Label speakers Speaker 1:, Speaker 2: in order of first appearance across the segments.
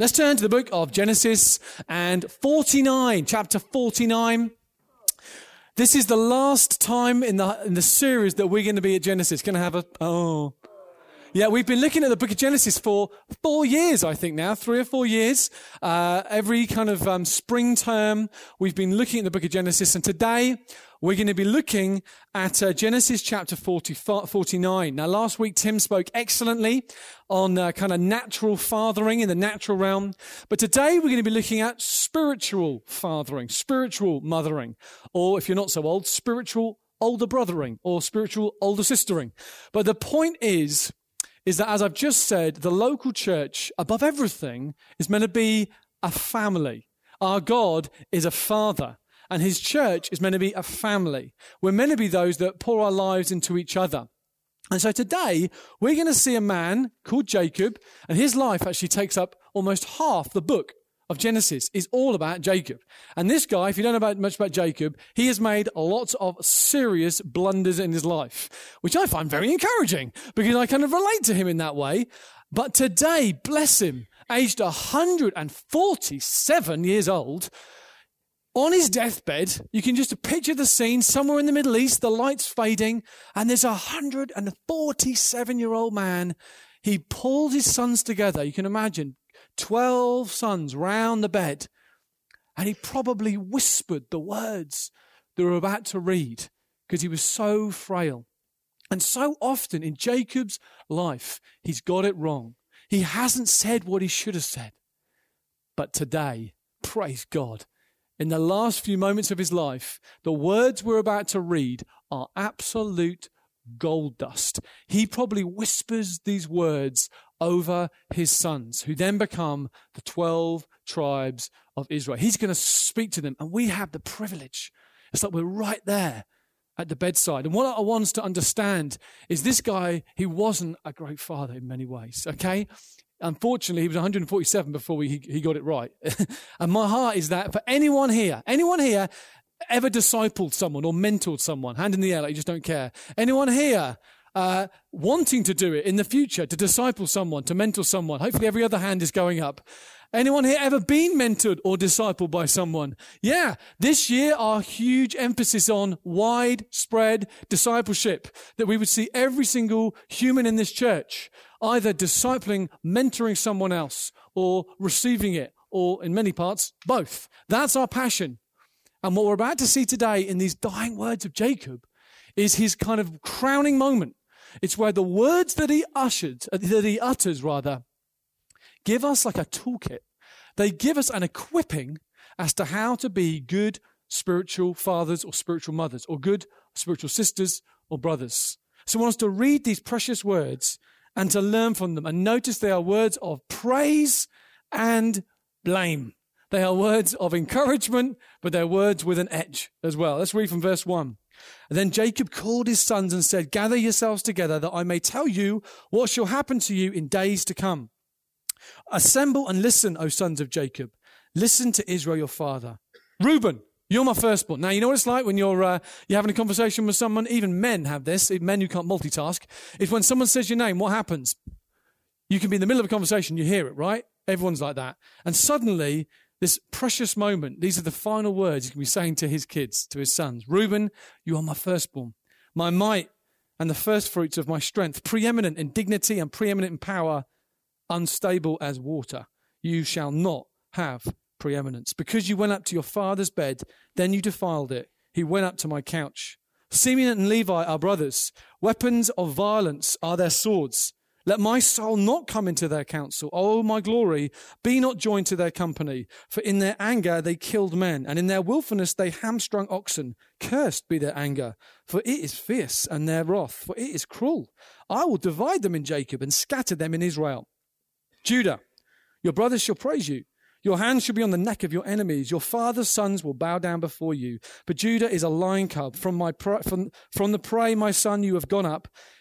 Speaker 1: Let's turn to the book of Genesis and 49, chapter 49. This is the last time in the, in the series that we're going to be at Genesis. Going to have a, oh. Yeah, we've been looking at the book of Genesis for four years, I think now, three or four years. Uh, every kind of um, spring term, we've been looking at the book of Genesis. And today, we're going to be looking at uh, Genesis chapter 40, 49. Now, last week, Tim spoke excellently on uh, kind of natural fathering in the natural realm. But today, we're going to be looking at spiritual fathering, spiritual mothering, or if you're not so old, spiritual older brothering or spiritual older sistering. But the point is, is that as I've just said, the local church, above everything, is meant to be a family. Our God is a father, and his church is meant to be a family. We're meant to be those that pour our lives into each other. And so today, we're going to see a man called Jacob, and his life actually takes up almost half the book of Genesis is all about Jacob. And this guy, if you don't know about, much about Jacob, he has made lots of serious blunders in his life, which I find very encouraging because I kind of relate to him in that way. But today, bless him, aged 147 years old, on his deathbed, you can just picture the scene somewhere in the Middle East, the lights fading, and there's a 147 year old man. He pulled his sons together. You can imagine 12 sons round the bed, and he probably whispered the words that we are about to read because he was so frail. And so often in Jacob's life, he's got it wrong. He hasn't said what he should have said. But today, praise God, in the last few moments of his life, the words we're about to read are absolute gold dust. He probably whispers these words over his sons, who then become the 12 tribes of Israel. He's going to speak to them, and we have the privilege. It's like we're right there at the bedside. And what I want us to understand is this guy, he wasn't a great father in many ways, okay? Unfortunately, he was 147 before he, he got it right. and my heart is that for anyone here, anyone here ever discipled someone or mentored someone, hand in the air like you just don't care. Anyone here uh, wanting to do it in the future, to disciple someone, to mentor someone. Hopefully, every other hand is going up. Anyone here ever been mentored or discipled by someone? Yeah, this year our huge emphasis on widespread discipleship, that we would see every single human in this church either discipling, mentoring someone else, or receiving it, or in many parts, both. That's our passion. And what we're about to see today in these dying words of Jacob is his kind of crowning moment it's where the words that he ushered, uh, that he utters rather, give us like a toolkit. They give us an equipping as to how to be good spiritual fathers or spiritual mothers or good spiritual sisters or brothers. So I want us to read these precious words and to learn from them and notice they are words of praise and blame. They are words of encouragement, but they're words with an edge as well. Let's read from verse one. And then Jacob called his sons and said, Gather yourselves together that I may tell you what shall happen to you in days to come. Assemble and listen, O sons of Jacob. Listen to Israel your father. Reuben, you're my firstborn. Now, you know what it's like when you're, uh, you're having a conversation with someone? Even men have this, men who can't multitask. Is when someone says your name, what happens? You can be in the middle of a conversation, you hear it, right? Everyone's like that. And suddenly this precious moment, these are the final words he can be saying to his kids, to his sons. Reuben, you are my firstborn, my might and the first fruits of my strength, preeminent in dignity and preeminent in power, unstable as water. You shall not have preeminence. Because you went up to your father's bed, then you defiled it. He went up to my couch. Simeon and Levi are brothers. Weapons of violence are their swords. Let my soul not come into their counsel. O my glory, be not joined to their company. For in their anger they killed men, and in their wilfulness they hamstrung oxen. Cursed be their anger, for it is fierce, and their wrath, for it is cruel. I will divide them in Jacob and scatter them in Israel. Judah, your brothers shall praise you. Your hands shall be on the neck of your enemies. Your father's sons will bow down before you. But Judah is a lion cub. From, my from, from the prey, my son, you have gone up.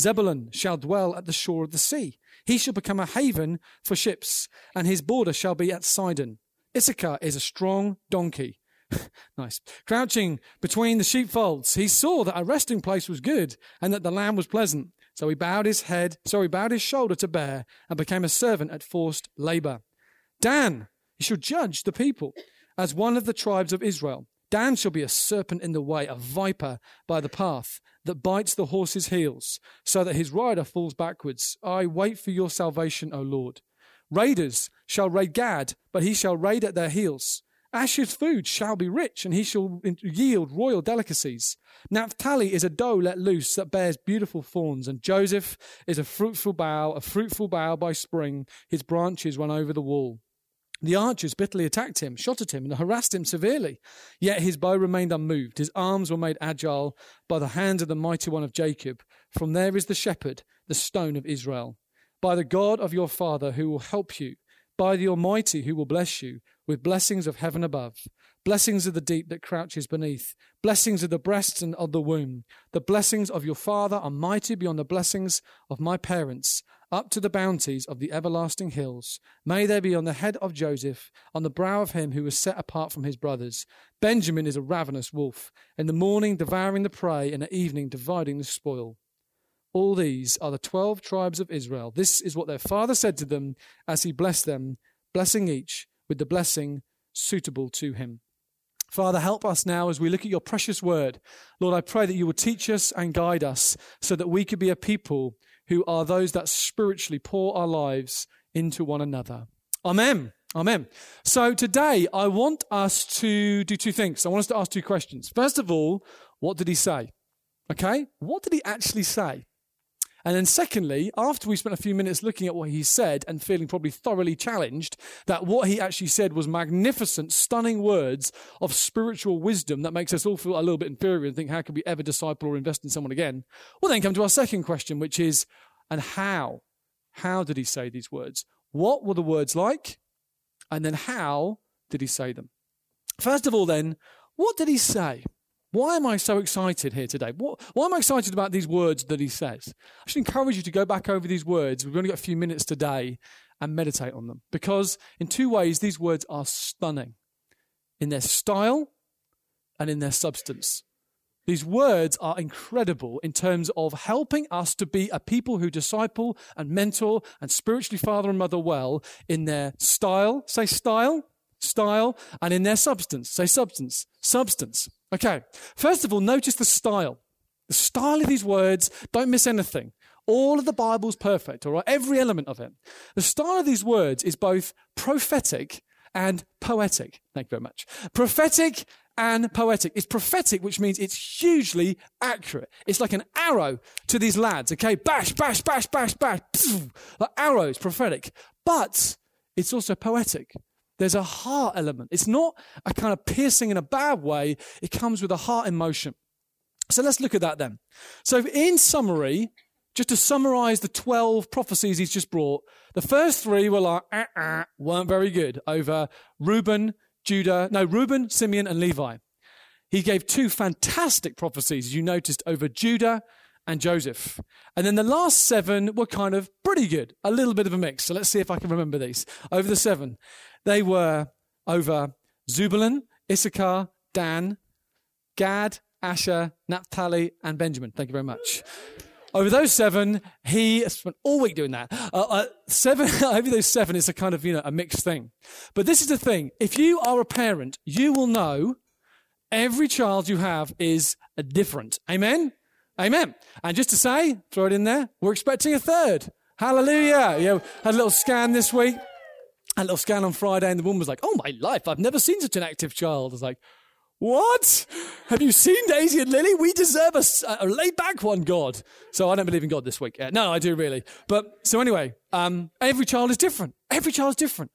Speaker 1: Zebulun shall dwell at the shore of the sea. He shall become a haven for ships and his border shall be at Sidon. Issachar is a strong donkey. nice. Crouching between the sheepfolds, he saw that a resting place was good and that the land was pleasant. So he bowed his head, so he bowed his shoulder to bear, and became a servant at forced labor. Dan, he shall judge the people as one of the tribes of Israel. Dan shall be a serpent in the way, a viper by the path that bites the horse's heels, so that his rider falls backwards. I wait for your salvation, O Lord. Raiders shall raid Gad, but he shall raid at their heels. Asher's food shall be rich, and he shall yield royal delicacies. Naphtali is a doe let loose that bears beautiful fawns, and Joseph is a fruitful bough, a fruitful bough by spring. His branches run over the wall. The archers bitterly attacked him, shot at him, and harassed him severely. Yet his bow remained unmoved. His arms were made agile by the hand of the mighty one of Jacob. From there is the shepherd, the stone of Israel. By the God of your father who will help you, by the Almighty who will bless you with blessings of heaven above, blessings of the deep that crouches beneath, blessings of the breasts and of the womb. The blessings of your father are mighty beyond the blessings of my parents, up to the bounties of the everlasting hills. May they be on the head of Joseph, on the brow of him who was set apart from his brothers. Benjamin is a ravenous wolf, in the morning devouring the prey, and at evening dividing the spoil. All these are the twelve tribes of Israel. This is what their father said to them as he blessed them, blessing each with the blessing suitable to him. Father, help us now as we look at your precious word. Lord, I pray that you will teach us and guide us so that we could be a people who are those that spiritually pour our lives into one another. Amen. Amen. So today I want us to do two things. I want us to ask two questions. First of all, what did he say? Okay. What did he actually say? And then, secondly, after we spent a few minutes looking at what he said and feeling probably thoroughly challenged, that what he actually said was magnificent, stunning words of spiritual wisdom that makes us all feel a little bit inferior and think, how can we ever disciple or invest in someone again? We'll then come to our second question, which is, and how? How did he say these words? What were the words like? And then, how did he say them? First of all, then, what did he say? Why am I so excited here today? What, why am I excited about these words that he says? I should encourage you to go back over these words. We've only got a few minutes today and meditate on them because, in two ways, these words are stunning in their style and in their substance. These words are incredible in terms of helping us to be a people who disciple and mentor and spiritually father and mother well in their style, say style, style, and in their substance, say substance, substance. Okay, first of all, notice the style. The style of these words, don't miss anything. All of the Bible's perfect, all right? Every element of it. The style of these words is both prophetic and poetic. Thank you very much. Prophetic and poetic. It's prophetic, which means it's hugely accurate. It's like an arrow to these lads, okay? Bash, bash, bash, bash, bash. Pfft, like arrows, prophetic. But it's also poetic. There's a heart element. It's not a kind of piercing in a bad way. It comes with a heart emotion. So let's look at that then. So in summary, just to summarize the 12 prophecies he's just brought, the first three were like, uh, uh, weren't very good over Reuben, Judah, no, Reuben, Simeon, and Levi. He gave two fantastic prophecies, you noticed, over Judah and Joseph. And then the last seven were kind of pretty good, a little bit of a mix. So let's see if I can remember these. Over the seven, they were over Zebulun, Issachar, Dan, Gad, Asher, Naphtali, and Benjamin. Thank you very much. Over those seven, he spent all week doing that. Uh, uh, seven over those seven is a kind of you know a mixed thing. But this is the thing: if you are a parent, you will know every child you have is different. Amen. Amen. And just to say, throw it in there, we're expecting a third. Hallelujah. Yeah, had a little scan this week a little scan on Friday, and the woman was like, "Oh my life, I've never seen such an active child." I was like, "What? Have you seen Daisy and Lily? We deserve a, a laid back one, God." So I don't believe in God this week. Uh, no, I do really. But so anyway, um, every child is different. Every child is different.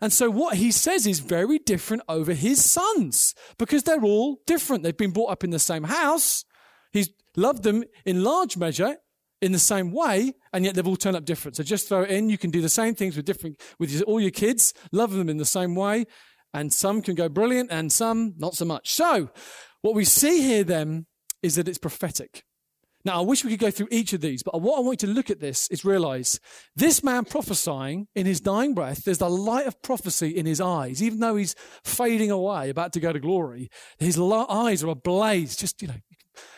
Speaker 1: And so what he says is very different over his sons because they're all different. They've been brought up in the same house. He's loved them in large measure in the same way, and yet they've all turned up different. So just throw it in. You can do the same things with different, with all your kids, love them in the same way, and some can go brilliant and some not so much. So what we see here then is that it's prophetic. Now, I wish we could go through each of these, but what I want you to look at this is realize this man prophesying in his dying breath, there's the light of prophecy in his eyes. Even though he's fading away, about to go to glory, his eyes are ablaze. Just, you know,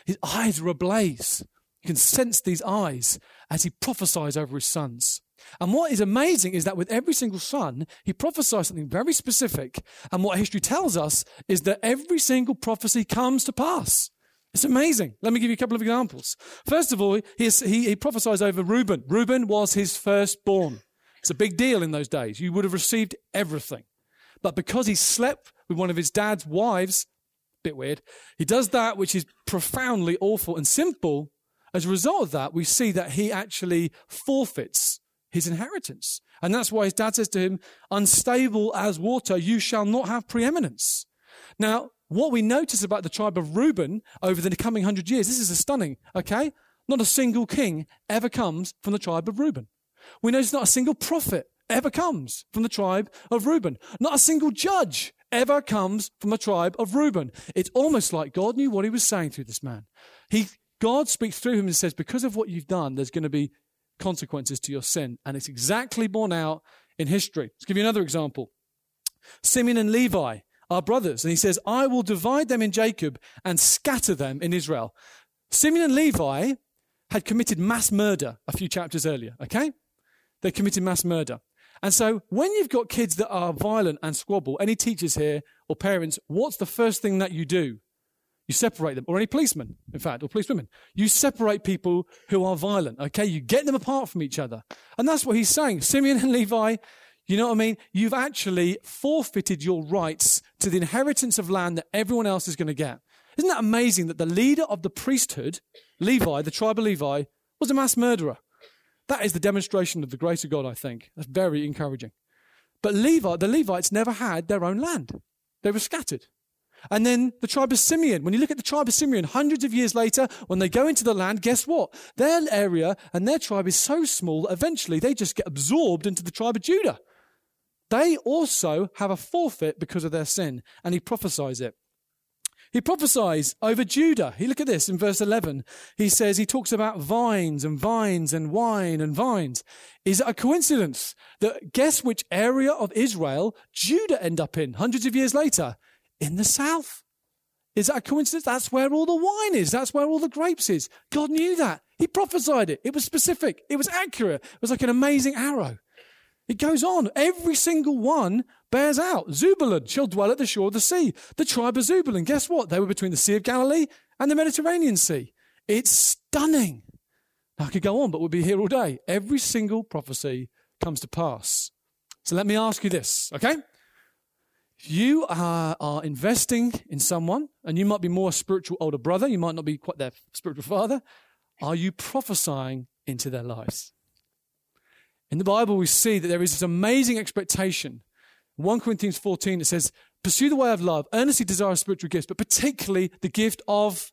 Speaker 1: his eyes are ablaze. You can sense these eyes as he prophesies over his sons. And what is amazing is that with every single son, he prophesies something very specific. And what history tells us is that every single prophecy comes to pass. It's amazing. Let me give you a couple of examples. First of all, he, he, he prophesies over Reuben. Reuben was his firstborn. It's a big deal in those days. You would have received everything. But because he slept with one of his dad's wives, bit weird, he does that which is profoundly awful and simple. As a result of that, we see that he actually forfeits his inheritance. And that's why his dad says to him, unstable as water, you shall not have preeminence. Now, what we notice about the tribe of Reuben over the coming hundred years, this is stunning, okay? Not a single king ever comes from the tribe of Reuben. We notice not a single prophet ever comes from the tribe of Reuben. Not a single judge ever comes from the tribe of Reuben. It's almost like God knew what he was saying through this man. He, God speaks through him and says, because of what you've done, there's going to be consequences to your sin. And it's exactly borne out in history. Let's give you another example. Simeon and Levi are brothers. And he says, I will divide them in Jacob and scatter them in Israel. Simeon and Levi had committed mass murder a few chapters earlier, okay? They committed mass murder. And so when you've got kids that are violent and squabble, any teachers here or parents, what's the first thing that you do? You separate them, or any policemen, in fact, or policewomen. You separate people who are violent, okay? You get them apart from each other. And that's what he's saying. Simeon and Levi you know what I mean? You've actually forfeited your rights to the inheritance of land that everyone else is going to get. Isn't that amazing that the leader of the priesthood, Levi, the tribe of Levi, was a mass murderer? That is the demonstration of the grace of God, I think. That's very encouraging. But Levi, the Levites never had their own land. They were scattered. And then the tribe of Simeon, when you look at the tribe of Simeon, hundreds of years later, when they go into the land, guess what? Their area and their tribe is so small, eventually they just get absorbed into the tribe of Judah. They also have a forfeit because of their sin, and he prophesies it. He prophesies over Judah. He look at this in verse 11. He says, he talks about vines and vines and wine and vines. Is it a coincidence that guess which area of Israel Judah end up in hundreds of years later? In the south. Is that a coincidence? That's where all the wine is. That's where all the grapes is. God knew that. He prophesied it. It was specific. It was accurate. It was like an amazing arrow. It goes on. Every single one bears out. Zebulun shall dwell at the shore of the sea. The tribe of Zebulun, guess what? They were between the Sea of Galilee and the Mediterranean Sea. It's stunning. I could go on, but we'll be here all day. Every single prophecy comes to pass. So let me ask you this, okay? If you are, are investing in someone, and you might be more a spiritual older brother, you might not be quite their spiritual father, are you prophesying into their lives? In the Bible, we see that there is this amazing expectation. 1 Corinthians 14, it says, Pursue the way of love, earnestly desire spiritual gifts, but particularly the gift of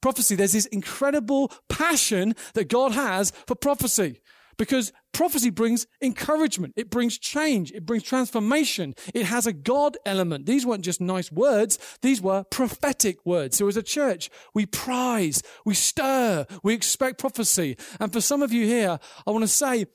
Speaker 1: prophecy. There's this incredible passion that God has for prophecy because prophecy brings encouragement. It brings change. It brings transformation. It has a God element. These weren't just nice words. These were prophetic words. So as a church, we prize, we stir, we expect prophecy. And for some of you here, I want to say,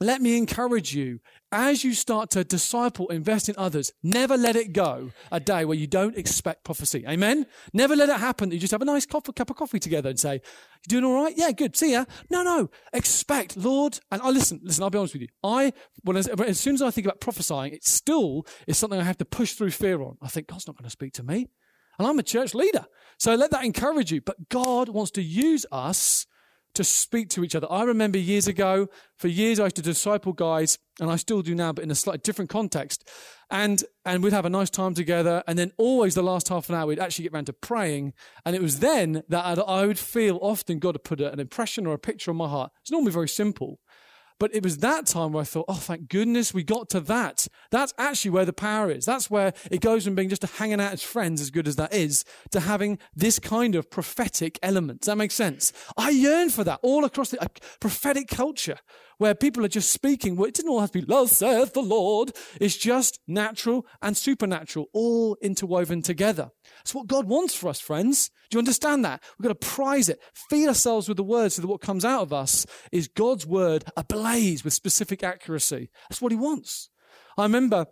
Speaker 1: let me encourage you as you start to disciple, invest in others, never let it go a day where you don't expect prophecy. Amen? Never let it happen you just have a nice cup of coffee together and say, You doing all right? Yeah, good. See ya. No, no. Expect, Lord. And I listen, listen, I'll be honest with you. I, when as, as soon as I think about prophesying, it still is something I have to push through fear on. I think God's not going to speak to me. And I'm a church leader. So let that encourage you. But God wants to use us to speak to each other. I remember years ago, for years I used to disciple guys, and I still do now, but in a slightly different context. And, and we'd have a nice time together. And then always the last half an hour, we'd actually get around to praying. And it was then that I'd, I would feel often God had put an impression or a picture on my heart. It's normally very simple. But it was that time where I thought, oh, thank goodness we got to that. That's actually where the power is. That's where it goes from being just hanging out as friends, as good as that is, to having this kind of prophetic element. Does that make sense? I yearn for that all across the uh, prophetic culture where people are just speaking. Well, it didn't all have to be, Love saith the Lord. It's just natural and supernatural, all interwoven together. That's what God wants for us, friends. Do you understand that? We've got to prize it, feed ourselves with the word so that what comes out of us is God's word ablaze with specific accuracy. That's what he wants. I remember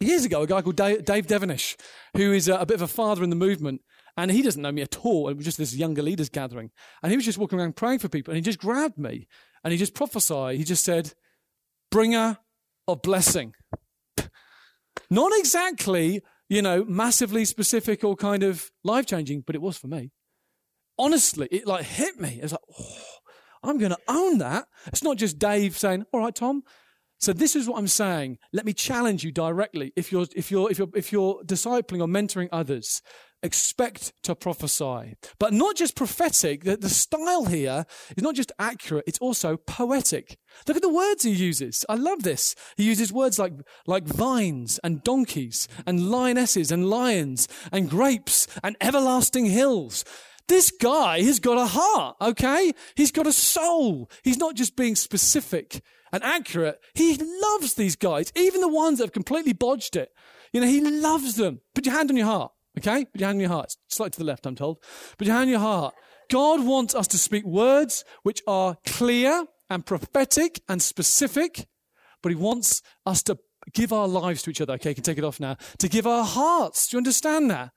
Speaker 1: years ago a guy called Dave, Devenish, who is a bit of a father in the movement. And he doesn't know me at all. It was just this younger leaders gathering. And he was just walking around praying for people. And he just grabbed me and he just prophesied. He just said, bringer of blessing. Not exactly, you know, massively specific or kind of life changing, but it was for me. Honestly, it like hit me. It was like, oh, I'm going to own that. It's not just Dave saying, all right, Tom. So this is what I'm saying. Let me challenge you directly. If you're, if you're, if you're, if you're discipling or mentoring others, expect to prophesy. But not just prophetic, the, the style here is not just accurate, it's also poetic. Look at the words he uses. I love this. He uses words like, like vines and donkeys and lionesses and lions and grapes and everlasting hills. This guy has got a heart, okay? He's got a soul. He's not just being specific and accurate. He loves these guys, even the ones that have completely bodged it. You know, he loves them. Put your hand on your heart. Okay? Put your hand on your heart. Slightly to the left, I'm told. Put your hand on your heart. God wants us to speak words which are clear and prophetic and specific, but He wants us to give our lives to each other. Okay, you can take it off now. To give our hearts. Do you understand that?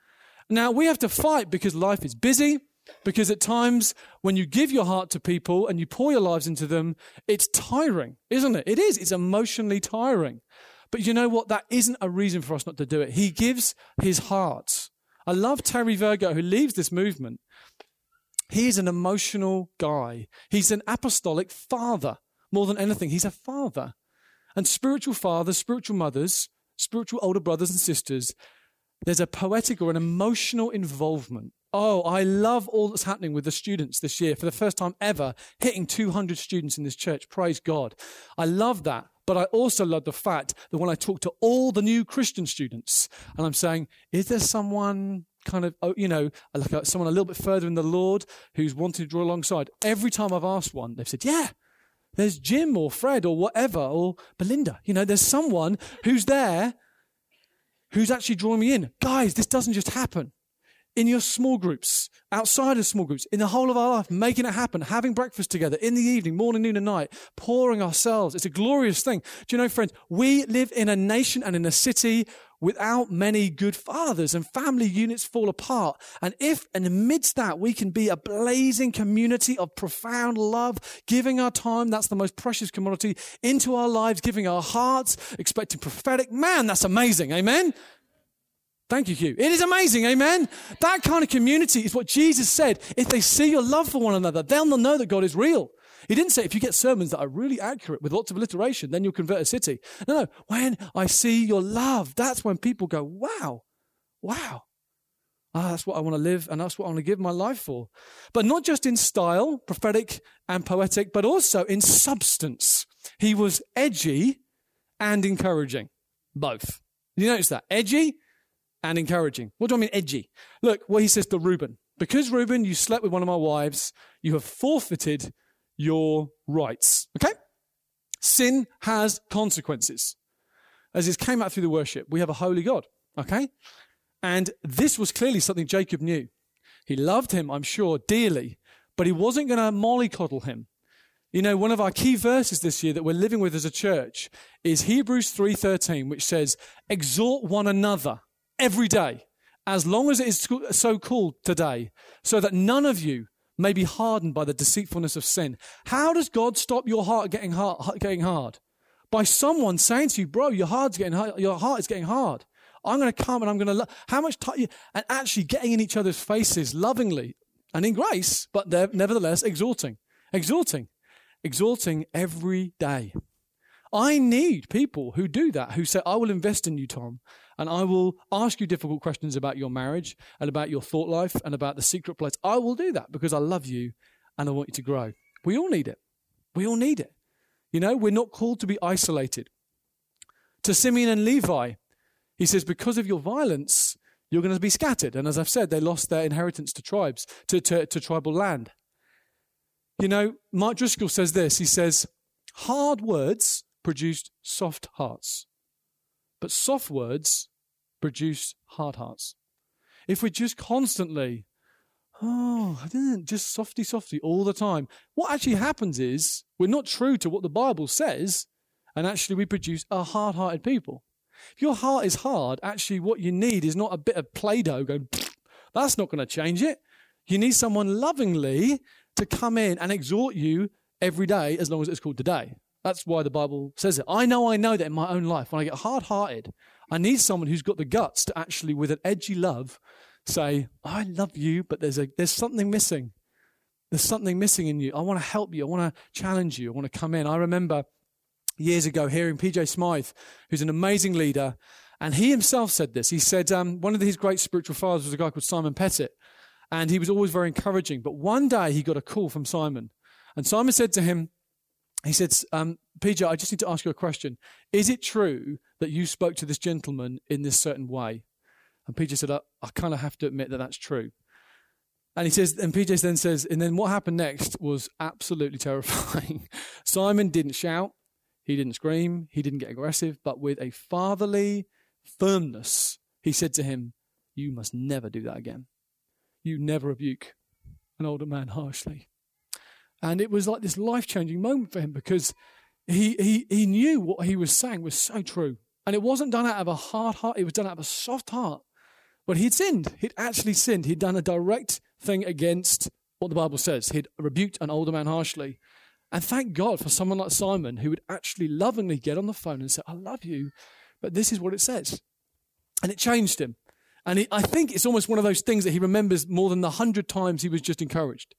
Speaker 1: Now, we have to fight because life is busy, because at times when you give your heart to people and you pour your lives into them, it's tiring, isn't it? It is. It's emotionally tiring. But you know what? That isn't a reason for us not to do it. He gives his heart. I love Terry Virgo, who leads this movement. He's an emotional guy. He's an apostolic father more than anything. He's a father. And spiritual fathers, spiritual mothers, spiritual older brothers and sisters, there's a poetic or an emotional involvement. Oh, I love all that's happening with the students this year for the first time ever, hitting 200 students in this church. Praise God. I love that. But I also love the fact that when I talk to all the new Christian students and I'm saying, is there someone kind of, oh, you know, like someone a little bit further in the Lord who's wanting to draw alongside? Every time I've asked one, they've said, yeah, there's Jim or Fred or whatever or Belinda. You know, there's someone who's there who's actually drawing me in. Guys, this doesn't just happen in your small groups, outside of small groups, in the whole of our life, making it happen, having breakfast together in the evening, morning, noon, and night, pouring ourselves. It's a glorious thing. Do you know, friends, we live in a nation and in a city without many good fathers and family units fall apart. And if, and amidst that, we can be a blazing community of profound love, giving our time, that's the most precious commodity, into our lives, giving our hearts, expecting prophetic, man, that's amazing. Amen. Thank you, Hugh. It is amazing, amen? That kind of community is what Jesus said. If they see your love for one another, they'll know that God is real. He didn't say if you get sermons that are really accurate with lots of alliteration, then you'll convert a city. No, no. When I see your love, that's when people go, wow, wow. Ah, that's what I want to live and that's what I want to give my life for. But not just in style, prophetic and poetic, but also in substance. He was edgy and encouraging. Both. You notice that? Edgy and encouraging. What do I mean edgy? Look what he says to Reuben. Because Reuben, you slept with one of my wives, you have forfeited your rights. Okay? Sin has consequences. As it came out through the worship, we have a holy God. Okay? And this was clearly something Jacob knew. He loved him, I'm sure, dearly, but he wasn't going to mollycoddle him. You know, one of our key verses this year that we're living with as a church is Hebrews 3:13, which says, "Exhort one another every day, as long as it is so called today, so that none of you may be hardened by the deceitfulness of sin. How does God stop your heart getting hard? Getting hard? By someone saying to you, bro, your heart's getting hard, your heart is getting hard. I'm going to come and I'm going to love. How much time? And actually getting in each other's faces lovingly and in grace, but nevertheless exhorting, exhorting, exhorting every day. I need people who do that, who say, I will invest in you, Tom and I will ask you difficult questions about your marriage and about your thought life and about the secret place. I will do that because I love you and I want you to grow. We all need it. We all need it. You know, we're not called to be isolated. To Simeon and Levi, he says, because of your violence, you're going to be scattered. And as I've said, they lost their inheritance to tribes, to, to, to tribal land. You know, Mark Driscoll says this. He says, hard words produced soft hearts, but soft words produce hard hearts. If we're just constantly, oh, I didn't, just softy, softy all the time, what actually happens is we're not true to what the Bible says, and actually we produce a hard hearted people. If your heart is hard, actually what you need is not a bit of Play Doh going, that's not going to change it. You need someone lovingly to come in and exhort you every day as long as it's called today. That's why the Bible says it. I know, I know that in my own life, when I get hard hearted, I need someone who's got the guts to actually, with an edgy love, say, I love you, but there's, a, there's something missing. There's something missing in you. I want to help you. I want to challenge you. I want to come in. I remember years ago hearing PJ Smyth, who's an amazing leader, and he himself said this. He said um, one of his great spiritual fathers was a guy called Simon Pettit, and he was always very encouraging. But one day he got a call from Simon, and Simon said to him, he said, um, PJ, I just need to ask you a question. Is it true that you spoke to this gentleman in this certain way? And PJ said, I, I kind of have to admit that that's true. And he says, and PJ then says, and then what happened next was absolutely terrifying. Simon didn't shout, he didn't scream, he didn't get aggressive, but with a fatherly firmness, he said to him, You must never do that again. You never rebuke an older man harshly. And it was like this life changing moment for him because he, he, he knew what he was saying was so true. And it wasn't done out of a hard heart, it was done out of a soft heart. But he'd sinned. He'd actually sinned. He'd done a direct thing against what the Bible says. He'd rebuked an older man harshly. And thank God for someone like Simon who would actually lovingly get on the phone and say, I love you, but this is what it says. And it changed him. And I think it's almost one of those things that he remembers more than the hundred times he was just encouraged.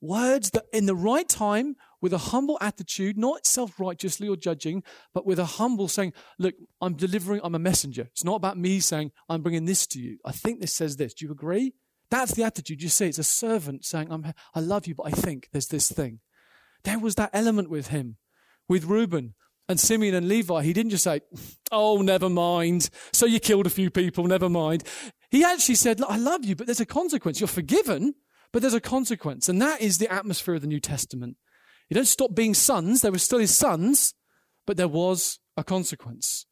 Speaker 1: Words that in the right time, with a humble attitude, not self righteously or judging, but with a humble saying, Look, I'm delivering, I'm a messenger. It's not about me saying, I'm bringing this to you. I think this says this. Do you agree? That's the attitude. You see, it's a servant saying, I'm, I love you, but I think there's this thing. There was that element with him, with Reuben and Simeon and Levi. He didn't just say, Oh, never mind. So you killed a few people, never mind. He actually said, I love you, but there's a consequence. You're forgiven, but there's a consequence. And that is the atmosphere of the New Testament. You don't stop being sons. They were still his sons, but there was a consequence.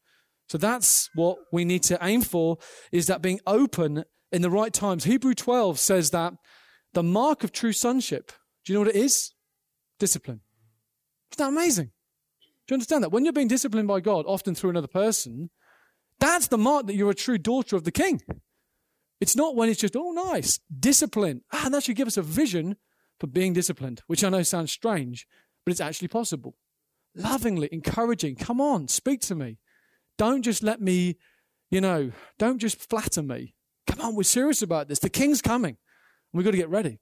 Speaker 1: So that's what we need to aim for is that being open in the right times. Hebrew 12 says that the mark of true sonship, do you know what it is? Discipline. Isn't that amazing? Do you understand that? When you're being disciplined by God, often through another person, that's the mark that you're a true daughter of the king. It's not when it's just, oh, nice, discipline. Ah, and that should give us a vision for being disciplined, which I know sounds strange, but it's actually possible. Lovingly, encouraging, come on, speak to me. Don't just let me, you know, don't just flatter me. Come on, we're serious about this. The king's coming. We've got to get ready.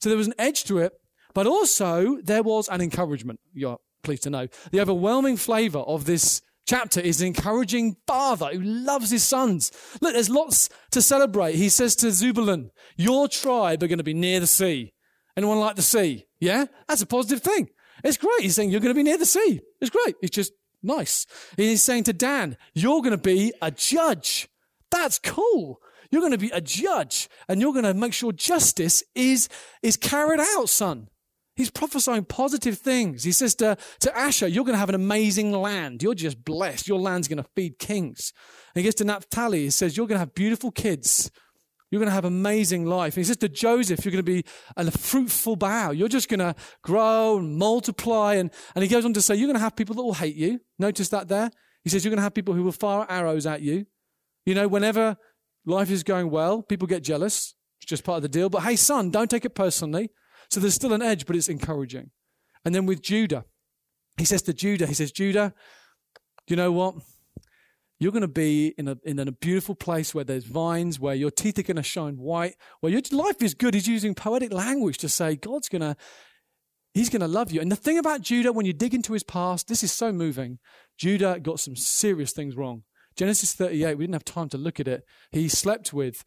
Speaker 1: So there was an edge to it, but also there was an encouragement. You're pleased to know. The overwhelming flavor of this chapter is an encouraging father who loves his sons. Look, there's lots to celebrate. He says to Zebulun, your tribe are going to be near the sea. Anyone like the sea? Yeah? That's a positive thing. It's great. He's saying you're going to be near the sea. It's great. It's just nice. He's saying to Dan, you're going to be a judge. That's cool. You're going to be a judge and you're going to make sure justice is, is carried out, son. He's prophesying positive things. He says to, to Asher, You're going to have an amazing land. You're just blessed. Your land's going to feed kings. And he gets to Naphtali. He says, You're going to have beautiful kids. You're going to have amazing life. And he says to Joseph, You're going to be a fruitful bough. You're just going to grow and multiply. And, and he goes on to say, You're going to have people that will hate you. Notice that there? He says, You're going to have people who will fire arrows at you. You know, whenever life is going well, people get jealous. It's just part of the deal. But hey, son, don't take it personally. So there's still an edge, but it's encouraging. And then with Judah, he says to Judah, he says, Judah, you know what? You're going to be in a, in a beautiful place where there's vines, where your teeth are going to shine white, where your life is good. He's using poetic language to say God's going to, he's going to love you. And the thing about Judah, when you dig into his past, this is so moving. Judah got some serious things wrong. Genesis 38, we didn't have time to look at it. He slept with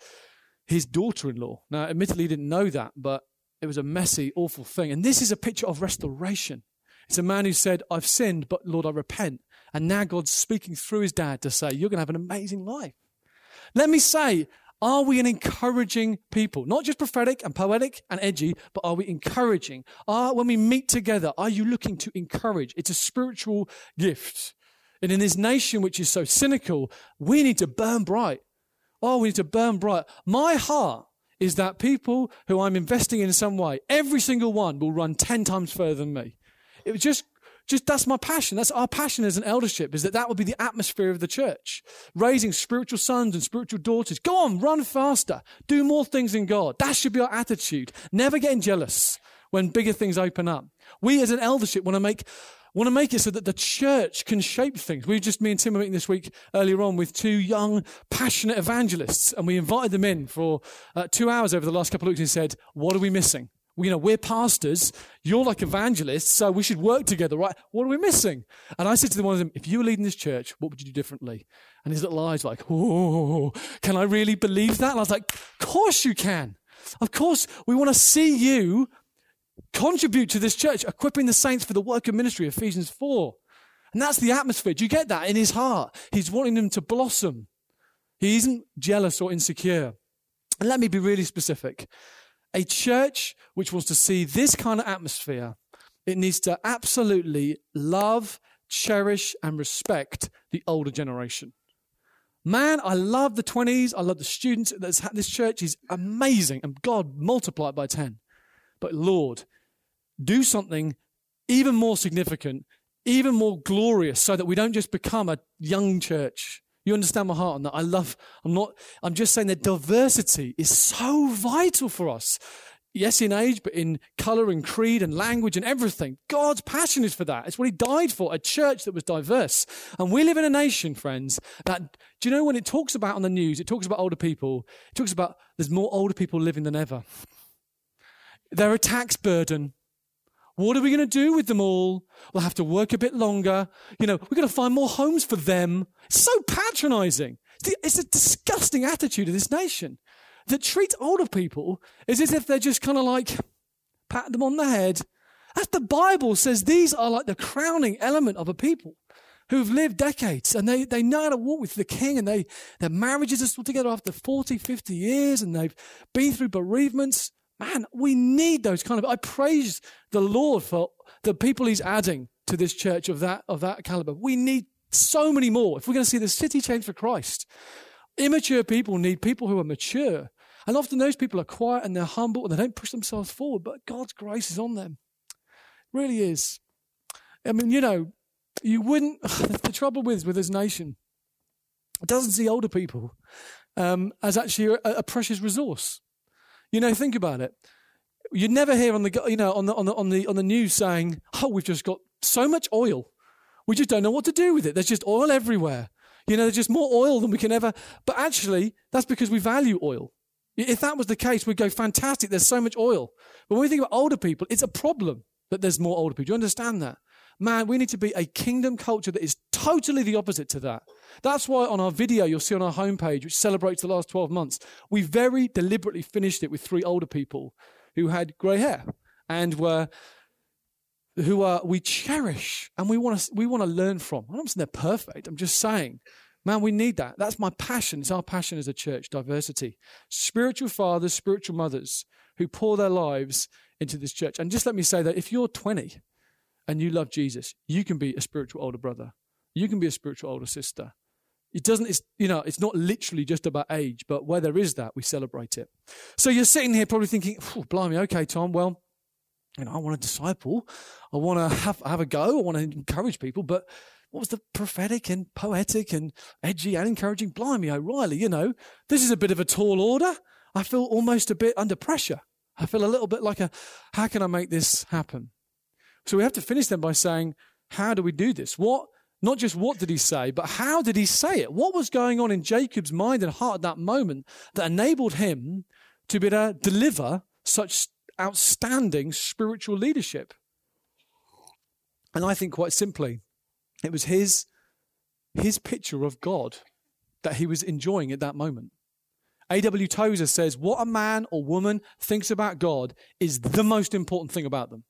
Speaker 1: his daughter in law. Now, admittedly, he didn't know that, but it was a messy, awful thing. And this is a picture of restoration. It's a man who said, I've sinned, but Lord, I repent. And now God's speaking through his dad to say, You're going to have an amazing life. Let me say, are we an encouraging people? Not just prophetic and poetic and edgy, but are we encouraging? Are, when we meet together, are you looking to encourage? It's a spiritual gift. And in this nation which is so cynical, we need to burn bright. Oh, we need to burn bright. My heart is that people who I'm investing in some way, every single one will run 10 times further than me. It was just just that's my passion. That's our passion as an eldership is that that will be the atmosphere of the church. Raising spiritual sons and spiritual daughters. Go on, run faster. Do more things in God. That should be our attitude. Never getting jealous when bigger things open up. We as an eldership want to make want to make it so that the church can shape things. We just, me and Tim were meeting this week earlier on with two young, passionate evangelists, and we invited them in for uh, two hours over the last couple of weeks and said, What are we missing? you know, we're pastors, you're like evangelists, so we should work together, right? What are we missing? And I said to one of them, if you were leading this church, what would you do differently? And his little eyes were like, oh, can I really believe that? And I was like, of course you can. Of course, we want to see you contribute to this church, equipping the saints for the work of ministry, Ephesians 4. And that's the atmosphere. Do you get that in his heart? He's wanting them to blossom. He isn't jealous or insecure. And let me be really specific. A church which wants to see this kind of atmosphere, it needs to absolutely love, cherish, and respect the older generation. Man, I love the 20s. I love the students. This church is amazing, and God multiplied by 10. But Lord, do something even more significant, even more glorious, so that we don't just become a young church you understand my heart on that? I love, I'm not, I'm just saying that diversity is so vital for us. Yes, in age, but in color and creed and language and everything. God's passion is for that. It's what He died for, a church that was diverse. And we live in a nation, friends, that, do you know when it talks about on the news, it talks about older people, it talks about there's more older people living than ever. They're a tax burden. What are we going to do with them all? We'll have to work a bit longer. You know, we're going to find more homes for them. It's so patronizing. It's a disgusting attitude of this nation that treats older people as if they're just kind of like pat them on the head. As the Bible says, these are like the crowning element of a people who've lived decades and they, they know how to walk with the king and they, their marriages are still together after 40, 50 years and they've been through bereavements. Man, we need those kind of. I praise the Lord for the people He's adding to this church of that of that caliber. We need so many more if we're going to see the city change for Christ. Immature people need people who are mature, and often those people are quiet and they're humble and they don't push themselves forward. But God's grace is on them. It really is. I mean, you know, you wouldn't. The trouble with with this nation, doesn't see older people um, as actually a, a precious resource. You know, think about it. You'd never hear on the you know on the on the on the on the news saying, "Oh, we've just got so much oil, we just don't know what to do with it. There's just oil everywhere. You know, there's just more oil than we can ever." But actually, that's because we value oil. If that was the case, we'd go fantastic. There's so much oil. But when we think about older people, it's a problem that there's more older people. Do you understand that? Man, we need to be a kingdom culture that is totally the opposite to that. That's why on our video you'll see on our homepage, which celebrates the last 12 months, we very deliberately finished it with three older people who had grey hair and were who are we cherish and we want to we want to learn from. I'm not saying they're perfect. I'm just saying, man, we need that. That's my passion. It's our passion as a church, diversity. Spiritual fathers, spiritual mothers who pour their lives into this church. And just let me say that if you're 20 and you love Jesus, you can be a spiritual older brother. You can be a spiritual older sister. It doesn't, it's, you know, it's not literally just about age, but where there is that, we celebrate it. So you're sitting here probably thinking, blimey, okay, Tom, well, you know, I want to disciple. I want to have, have a go. I want to encourage people, but what was the prophetic and poetic and edgy and encouraging? Blimey, O'Reilly, you know, this is a bit of a tall order. I feel almost a bit under pressure. I feel a little bit like a, how can I make this happen? So we have to finish then by saying, how do we do this? What, not just what did he say, but how did he say it? What was going on in Jacob's mind and heart at that moment that enabled him to be able to deliver such outstanding spiritual leadership? And I think quite simply, it was his, his picture of God that he was enjoying at that moment. A.W. Tozer says, What a man or woman thinks about God is the most important thing about them.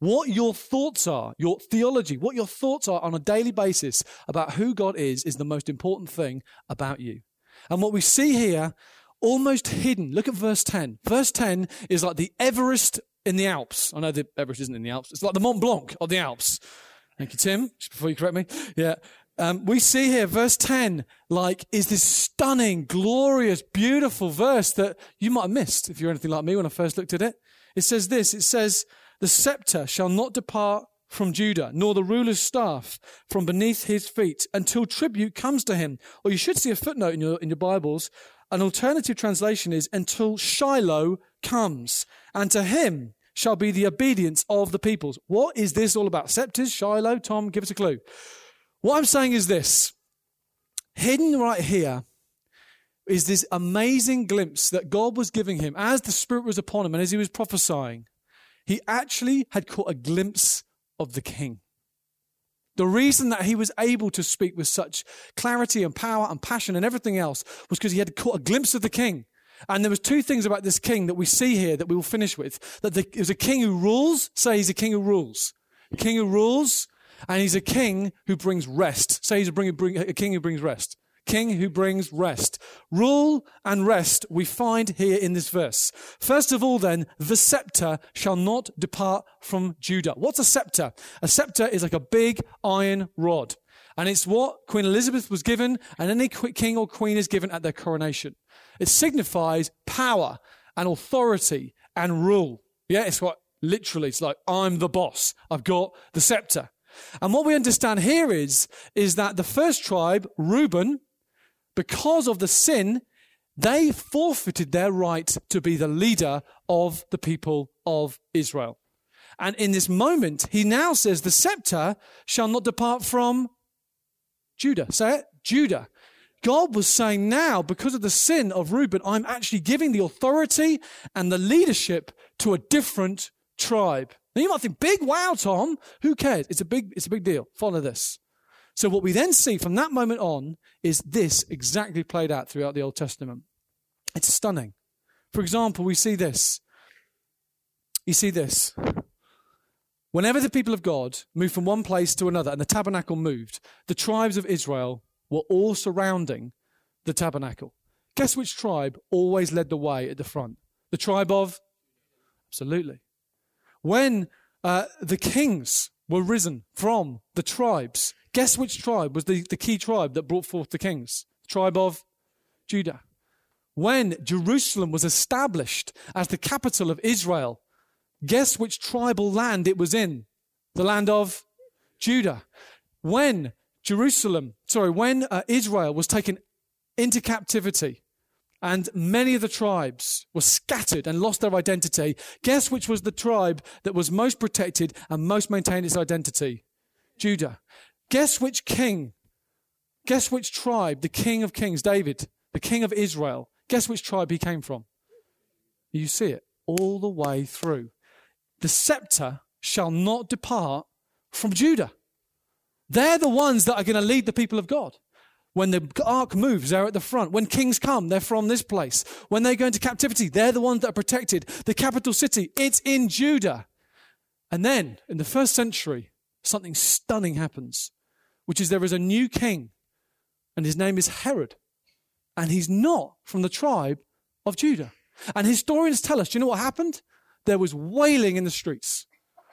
Speaker 1: What your thoughts are, your theology, what your thoughts are on a daily basis about who God is, is the most important thing about you. And what we see here, almost hidden, look at verse 10. Verse 10 is like the Everest in the Alps. I know the Everest isn't in the Alps. It's like the Mont Blanc of the Alps. Thank you, Tim, before you correct me. Yeah. Um, we see here, verse 10, like, is this stunning, glorious, beautiful verse that you might have missed if you're anything like me when I first looked at it. It says this, it says, the scepter shall not depart from Judah, nor the ruler's staff from beneath his feet until tribute comes to him. Or you should see a footnote in your, in your Bibles. An alternative translation is until Shiloh comes, and to him shall be the obedience of the peoples. What is this all about? Scepters, Shiloh, Tom, give us a clue. What I'm saying is this hidden right here is this amazing glimpse that God was giving him as the Spirit was upon him and as he was prophesying he actually had caught a glimpse of the king. The reason that he was able to speak with such clarity and power and passion and everything else was because he had caught a glimpse of the king. And there was two things about this king that we see here that we will finish with. That the, it was a king who rules. Say he's a king who rules. A king who rules. And he's a king who brings rest. Say he's a, bring, a king who brings rest king who brings rest. Rule and rest we find here in this verse. First of all, then, the scepter shall not depart from Judah. What's a scepter? A scepter is like a big iron rod. And it's what Queen Elizabeth was given and any king or queen is given at their coronation. It signifies power and authority and rule. Yeah, it's what literally, it's like, I'm the boss. I've got the scepter. And what we understand here is, is that the first tribe, Reuben, because of the sin, they forfeited their right to be the leader of the people of Israel. And in this moment, he now says, The scepter shall not depart from Judah. Say it, Judah. God was saying now, because of the sin of Reuben, I'm actually giving the authority and the leadership to a different tribe. Now you might think, big wow, Tom. Who cares? It's a big, it's a big deal. Follow this. So what we then see from that moment on is this exactly played out throughout the Old Testament. It's stunning. For example, we see this. You see this. Whenever the people of God moved from one place to another and the tabernacle moved, the tribes of Israel were all surrounding the tabernacle. Guess which tribe always led the way at the front? The tribe of? Absolutely. When uh, the kings were risen from the tribes, Guess which tribe was the, the key tribe that brought forth the kings? Tribe of Judah. When Jerusalem was established as the capital of Israel, guess which tribal land it was in? The land of Judah. When Jerusalem, sorry, when uh, Israel was taken into captivity and many of the tribes were scattered and lost their identity, guess which was the tribe that was most protected and most maintained its identity? Judah. Guess which king? Guess which tribe? The king of kings, David, the king of Israel. Guess which tribe he came from? You see it all the way through. The scepter shall not depart from Judah. They're the ones that are going to lead the people of God. When the ark moves, they're at the front. When kings come, they're from this place. When they go into captivity, they're the ones that are protected. The capital city, it's in Judah. And then, in the first century, something stunning happens which is there is a new king, and his name is Herod. And he's not from the tribe of Judah. And historians tell us, do you know what happened? There was wailing in the streets.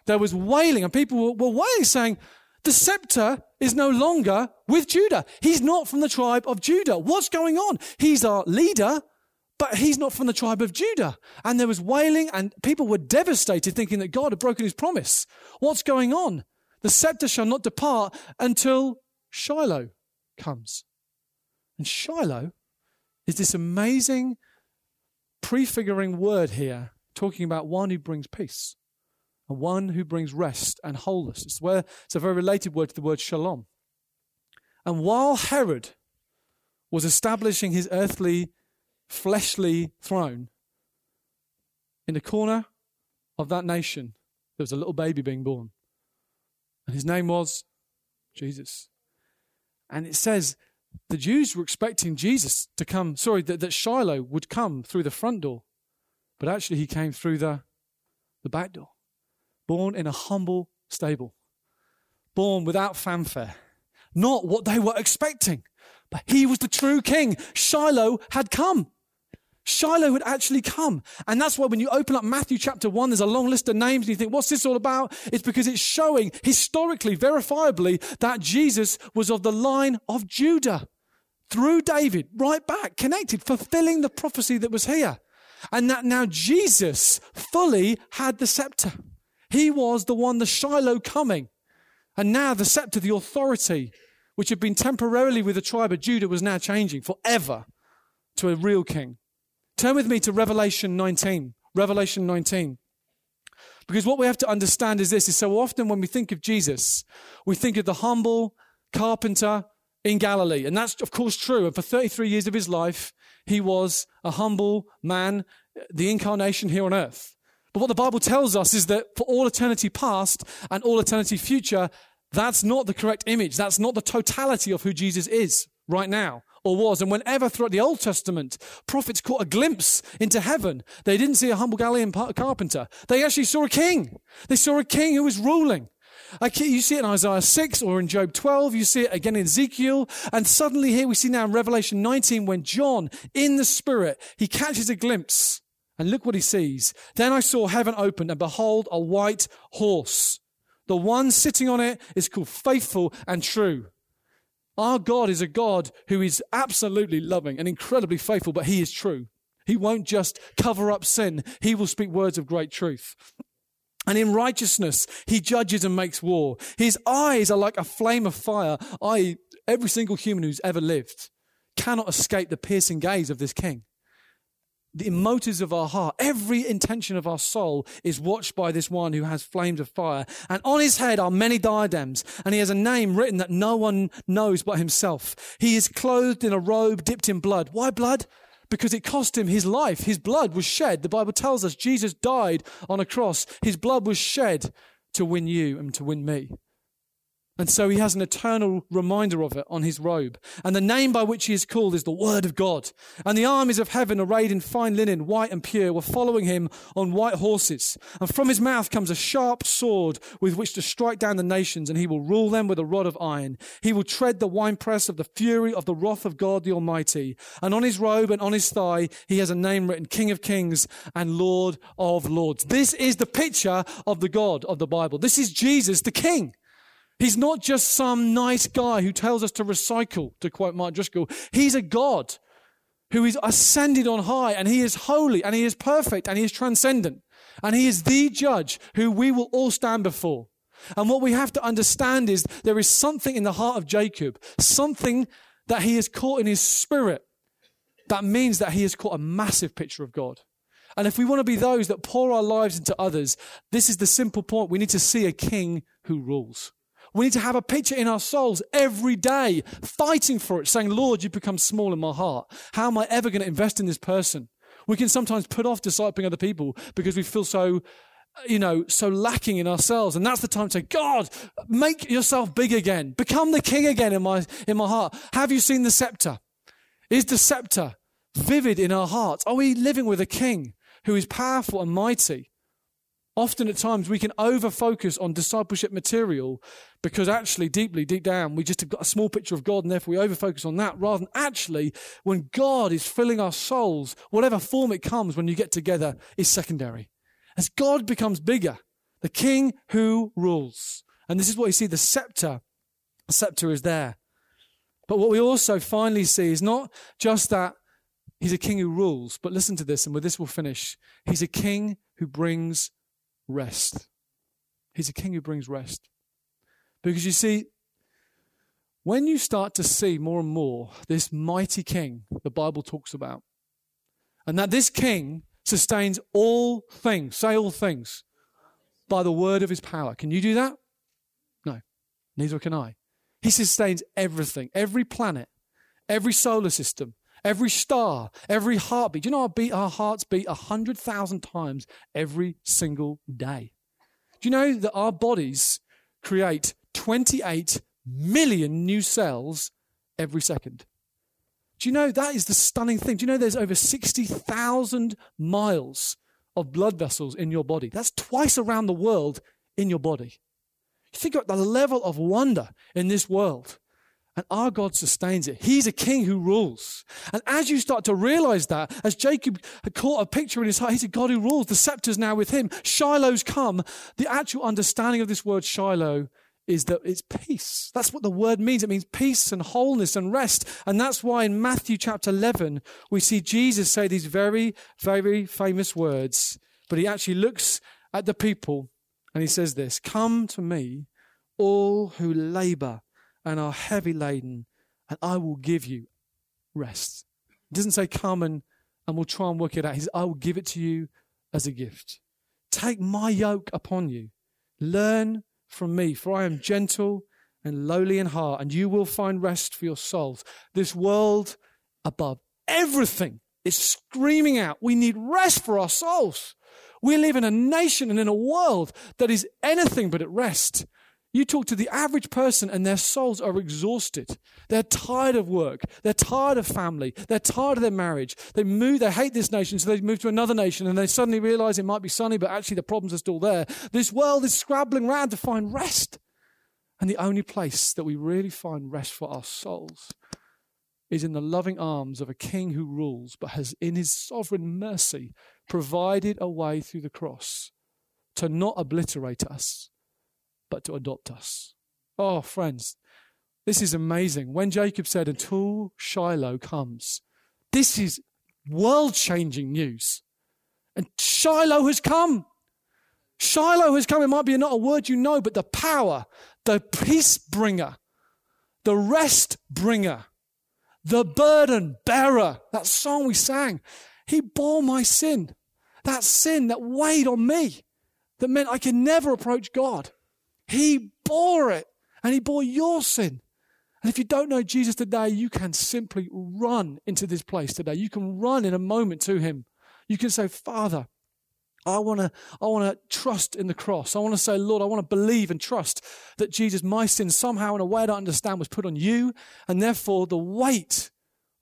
Speaker 1: There was wailing, and people were, were wailing, saying, The scepter is no longer with Judah. He's not from the tribe of Judah. What's going on? He's our leader, but he's not from the tribe of Judah. And there was wailing, and people were devastated, thinking that God had broken his promise. What's going on? The scepter shall not depart until Shiloh comes. And Shiloh is this amazing prefiguring word here, talking about one who brings peace and one who brings rest and wholeness. It's, where, it's a very related word to the word shalom. And while Herod was establishing his earthly, fleshly throne, in the corner of that nation, there was a little baby being born. And his name was Jesus. And it says the Jews were expecting Jesus to come, sorry, that, that Shiloh would come through the front door. But actually, he came through the, the back door. born in a humble stable, born without fanfare, not what they were expecting. But he was the true king. Shiloh had come. Shiloh would actually come. And that's why when you open up Matthew chapter 1, there's a long list of names and you think, what's this all about? It's because it's showing historically, verifiably, that Jesus was of the line of Judah through David, right back, connected, fulfilling the prophecy that was here. And that now Jesus fully had the scepter. He was the one, the Shiloh coming. And now the scepter, the authority, which had been temporarily with the tribe of Judah, was now changing forever to a real king. Turn with me to Revelation 19. Revelation 19. Because what we have to understand is this is so often when we think of Jesus, we think of the humble carpenter in Galilee. And that's, of course, true. And for 33 years of his life, he was a humble man, the incarnation here on earth. But what the Bible tells us is that for all eternity past and all eternity future, that's not the correct image. That's not the totality of who Jesus is right now or was. And whenever throughout the Old Testament, prophets caught a glimpse into heaven, they didn't see a humble Galilean carpenter. They actually saw a king. They saw a king who was ruling. You see it in Isaiah 6 or in Job 12. You see it again in Ezekiel. And suddenly here we see now in Revelation 19 when John, in the Spirit, he catches a glimpse. And look what he sees. Then I saw heaven opened and behold a white horse. The one sitting on it is called faithful and true. Our God is a God who is absolutely loving and incredibly faithful, but he is true. He won't just cover up sin. He will speak words of great truth. And in righteousness, he judges and makes war. His eyes are like a flame of fire. I, every single human who's ever lived cannot escape the piercing gaze of this king the motives of our heart, every intention of our soul is watched by this one who has flames of fire. And on his head are many diadems, and he has a name written that no one knows but himself. He is clothed in a robe dipped in blood. Why blood? Because it cost him his life. His blood was shed. The Bible tells us Jesus died on a cross. His blood was shed to win you and to win me. And so he has an eternal reminder of it on his robe. And the name by which he is called is the Word of God. And the armies of heaven, arrayed in fine linen, white and pure, were following him on white horses. And from his mouth comes a sharp sword with which to strike down the nations, and he will rule them with a rod of iron. He will tread the winepress of the fury of the wrath of God the Almighty. And on his robe and on his thigh, he has a name written King of Kings and Lord of Lords. This is the picture of the God of the Bible. This is Jesus, the King. He's not just some nice guy who tells us to recycle, to quote Mark Driscoll. He's a God who is ascended on high and he is holy and he is perfect and he is transcendent. And he is the judge who we will all stand before. And what we have to understand is there is something in the heart of Jacob, something that he has caught in his spirit that means that he has caught a massive picture of God. And if we want to be those that pour our lives into others, this is the simple point. We need to see a king who rules. We need to have a picture in our souls every day, fighting for it, saying, Lord, you've become small in my heart. How am I ever going to invest in this person? We can sometimes put off discipling other people because we feel so, you know, so lacking in ourselves. And that's the time to say, God, make yourself big again. Become the king again in my, in my heart. Have you seen the scepter? Is the scepter vivid in our hearts? Are we living with a king who is powerful and mighty? Often at times we can over focus on discipleship material because actually, deeply, deep down, we just have got a small picture of God and therefore we over focus on that rather than actually when God is filling our souls, whatever form it comes when you get together is secondary. As God becomes bigger, the king who rules. And this is what you see the scepter. The scepter is there. But what we also finally see is not just that he's a king who rules, but listen to this, and with this we'll finish. He's a king who brings rest. He's a king who brings rest. Because you see, when you start to see more and more this mighty king the Bible talks about, and that this king sustains all things, say all things, by the word of his power. Can you do that? No, neither can I. He sustains everything, every planet, every solar system, every star, every heartbeat. Do you know our, beat, our hearts beat 100,000 times every single day? Do you know that our bodies create 28 million new cells every second? Do you know that is the stunning thing? Do you know there's over 60,000 miles of blood vessels in your body? That's twice around the world in your body. You think about the level of wonder in this world. And our God sustains it. He's a king who rules. And as you start to realize that, as Jacob had caught a picture in his heart, he's a God who rules. The scepter's now with him. Shiloh's come. The actual understanding of this word Shiloh is that it's peace. That's what the word means. It means peace and wholeness and rest. And that's why in Matthew chapter 11, we see Jesus say these very, very famous words. But he actually looks at the people and he says this Come to me, all who labor and are heavy laden, and I will give you rest. It doesn't say come and, and we'll try and work it out. He says, I will give it to you as a gift. Take my yoke upon you. Learn from me, for I am gentle and lowly in heart, and you will find rest for your souls. This world above everything is screaming out, we need rest for our souls. We live in a nation and in a world that is anything but at rest. You talk to the average person and their souls are exhausted. They're tired of work. They're tired of family. They're tired of their marriage. They move, they hate this nation, so they move to another nation and they suddenly realize it might be sunny, but actually the problems are still there. This world is scrabbling around to find rest. And the only place that we really find rest for our souls is in the loving arms of a king who rules, but has in his sovereign mercy provided a way through the cross to not obliterate us but to adopt us. Oh, friends, this is amazing. When Jacob said, Until Shiloh comes, this is world changing news. And Shiloh has come. Shiloh has come. It might be not a word you know, but the power, the peace bringer, the rest bringer, the burden bearer. That song we sang. He bore my sin. That sin that weighed on me, that meant I could never approach God. He bore it and he bore your sin. And if you don't know Jesus today, you can simply run into this place today. You can run in a moment to him. You can say, Father, I want to I want to trust in the cross. I want to say, Lord, I want to believe and trust that Jesus, my sin, somehow in a way I don't understand, was put on you, and therefore the weight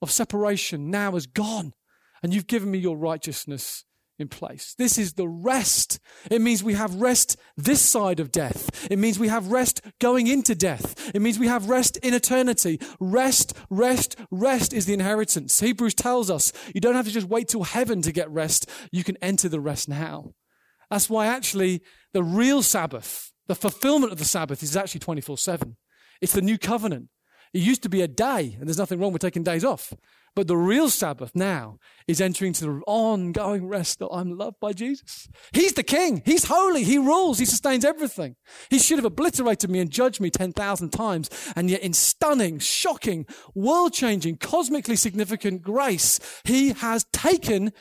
Speaker 1: of separation now is gone, and you've given me your righteousness in place. This is the rest. It means we have rest this side of death. It means we have rest going into death. It means we have rest in eternity. Rest, rest, rest is the inheritance. Hebrews tells us you don't have to just wait till heaven to get rest. You can enter the rest now. That's why actually the real Sabbath, the fulfillment of the Sabbath is actually 24 7. It's the new covenant. It used to be a day, and there's nothing wrong with taking days off. But the real Sabbath now is entering to the ongoing rest that I'm loved by Jesus. He's the king. He's holy. He rules. He sustains everything. He should have obliterated me and judged me 10,000 times. And yet in stunning, shocking, world changing, cosmically significant grace, he has taken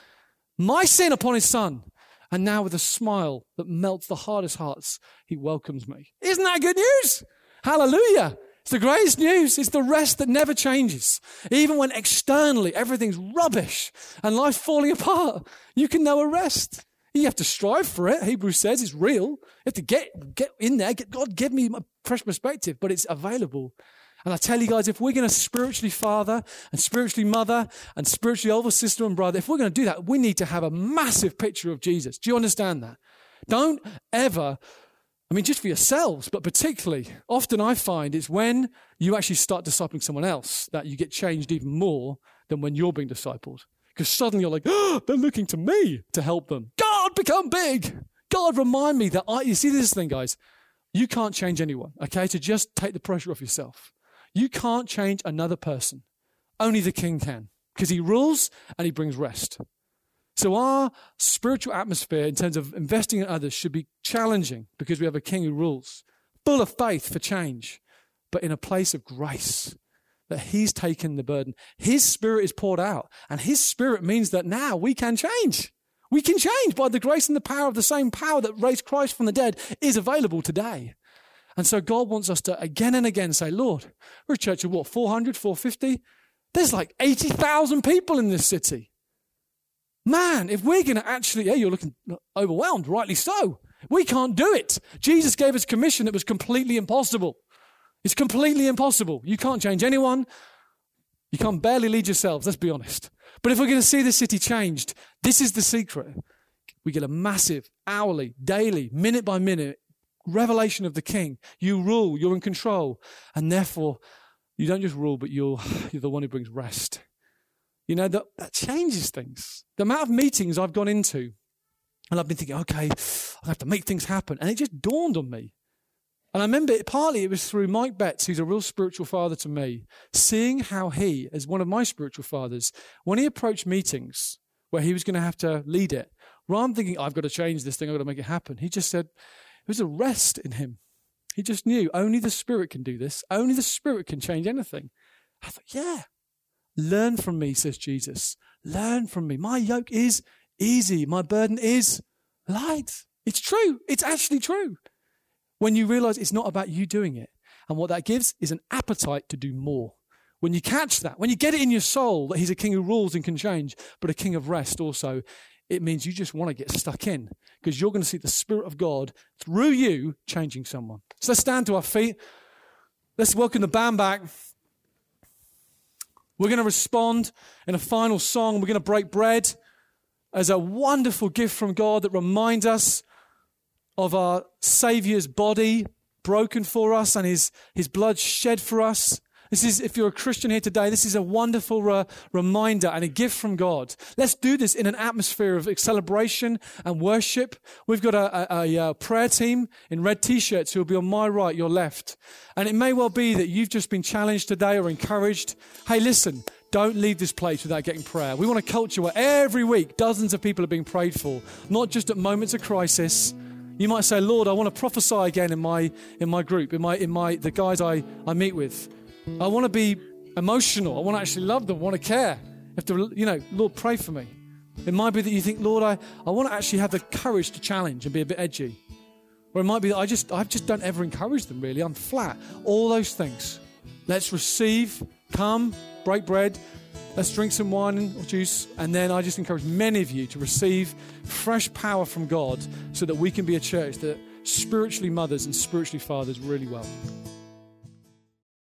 Speaker 1: my sin upon his son. And now with a smile that melts the hardest hearts, he welcomes me. Isn't that good news? Hallelujah. It's the greatest news. It's the rest that never changes. Even when externally everything's rubbish and life's falling apart, you can know a rest. You have to strive for it. Hebrews says it's real. You have to get, get in there. Get, God, give me a fresh perspective, but it's available. And I tell you guys, if we're going to spiritually father and spiritually mother and spiritually older sister and brother, if we're going to do that, we need to have a massive picture of Jesus. Do you understand that? Don't ever I mean, just for yourselves, but particularly, often I find it's when you actually start discipling someone else that you get changed even more than when you're being discipled. Because suddenly you're like, oh, they're looking to me to help them. God, become big. God, remind me that I, you see this thing, guys, you can't change anyone, okay? To just take the pressure off yourself. You can't change another person. Only the king can, because he rules and he brings rest. So our spiritual atmosphere in terms of investing in others should be challenging because we have a king who rules, full of faith for change, but in a place of grace that he's taken the burden. His spirit is poured out and his spirit means that now we can change. We can change by the grace and the power of the same power that raised Christ from the dead is available today. And so God wants us to again and again say, Lord, we're a church of what, 400, 450? There's like 80,000 people in this city. Man, if we're going to actually, yeah, you're looking overwhelmed, rightly so. We can't do it. Jesus gave us commission that was completely impossible. It's completely impossible. You can't change anyone. You can't barely lead yourselves, let's be honest. But if we're going to see the city changed, this is the secret. We get a massive, hourly, daily, minute by minute revelation of the king. You rule, you're in control. And therefore, you don't just rule, but you're, you're the one who brings rest. You know, that, that changes things. The amount of meetings I've gone into, and I've been thinking, okay, I have to make things happen. And it just dawned on me. And I remember it, partly it was through Mike Betts, who's a real spiritual father to me, seeing how he, as one of my spiritual fathers, when he approached meetings where he was going to have to lead it, rather than thinking, I've got to change this thing, I've got to make it happen, he just said, it was a rest in him. He just knew only the Spirit can do this. Only the Spirit can change anything. I thought, yeah, learn from me, says Jesus. Learn from me. My yoke is easy. My burden is light. It's true. It's actually true. When you realize it's not about you doing it. And what that gives is an appetite to do more. When you catch that, when you get it in your soul that he's a king who rules and can change, but a king of rest also, it means you just want to get stuck in because you're going to see the Spirit of God through you changing someone. So let's stand to our feet. Let's welcome the band back. We're going to respond in a final song. We're going to break bread as a wonderful gift from God that reminds us of our Savior's body broken for us and his, his blood shed for us. This is, if you're a Christian here today, this is a wonderful re- reminder and a gift from God. Let's do this in an atmosphere of celebration and worship. We've got a, a, a uh, prayer team in red t-shirts who will be on my right, your left. And it may well be that you've just been challenged today or encouraged. Hey, listen, don't leave this place without getting prayer. We want a culture where every week dozens of people are being prayed for, not just at moments of crisis. You might say, Lord, I want to prophesy again in my, in my group, in my, in my, the guys I, I meet with. I want to be emotional. I want to actually love them, I want to care. If to, you know, Lord, pray for me. It might be that you think, Lord, I, I want to actually have the courage to challenge and be a bit edgy. Or it might be that I just I just don't ever encourage them really. I'm flat. All those things. Let's receive, come, break bread, let's drink some wine or juice, and then I just encourage many of you to receive fresh power from God so that we can be a church that spiritually mothers and spiritually fathers really well.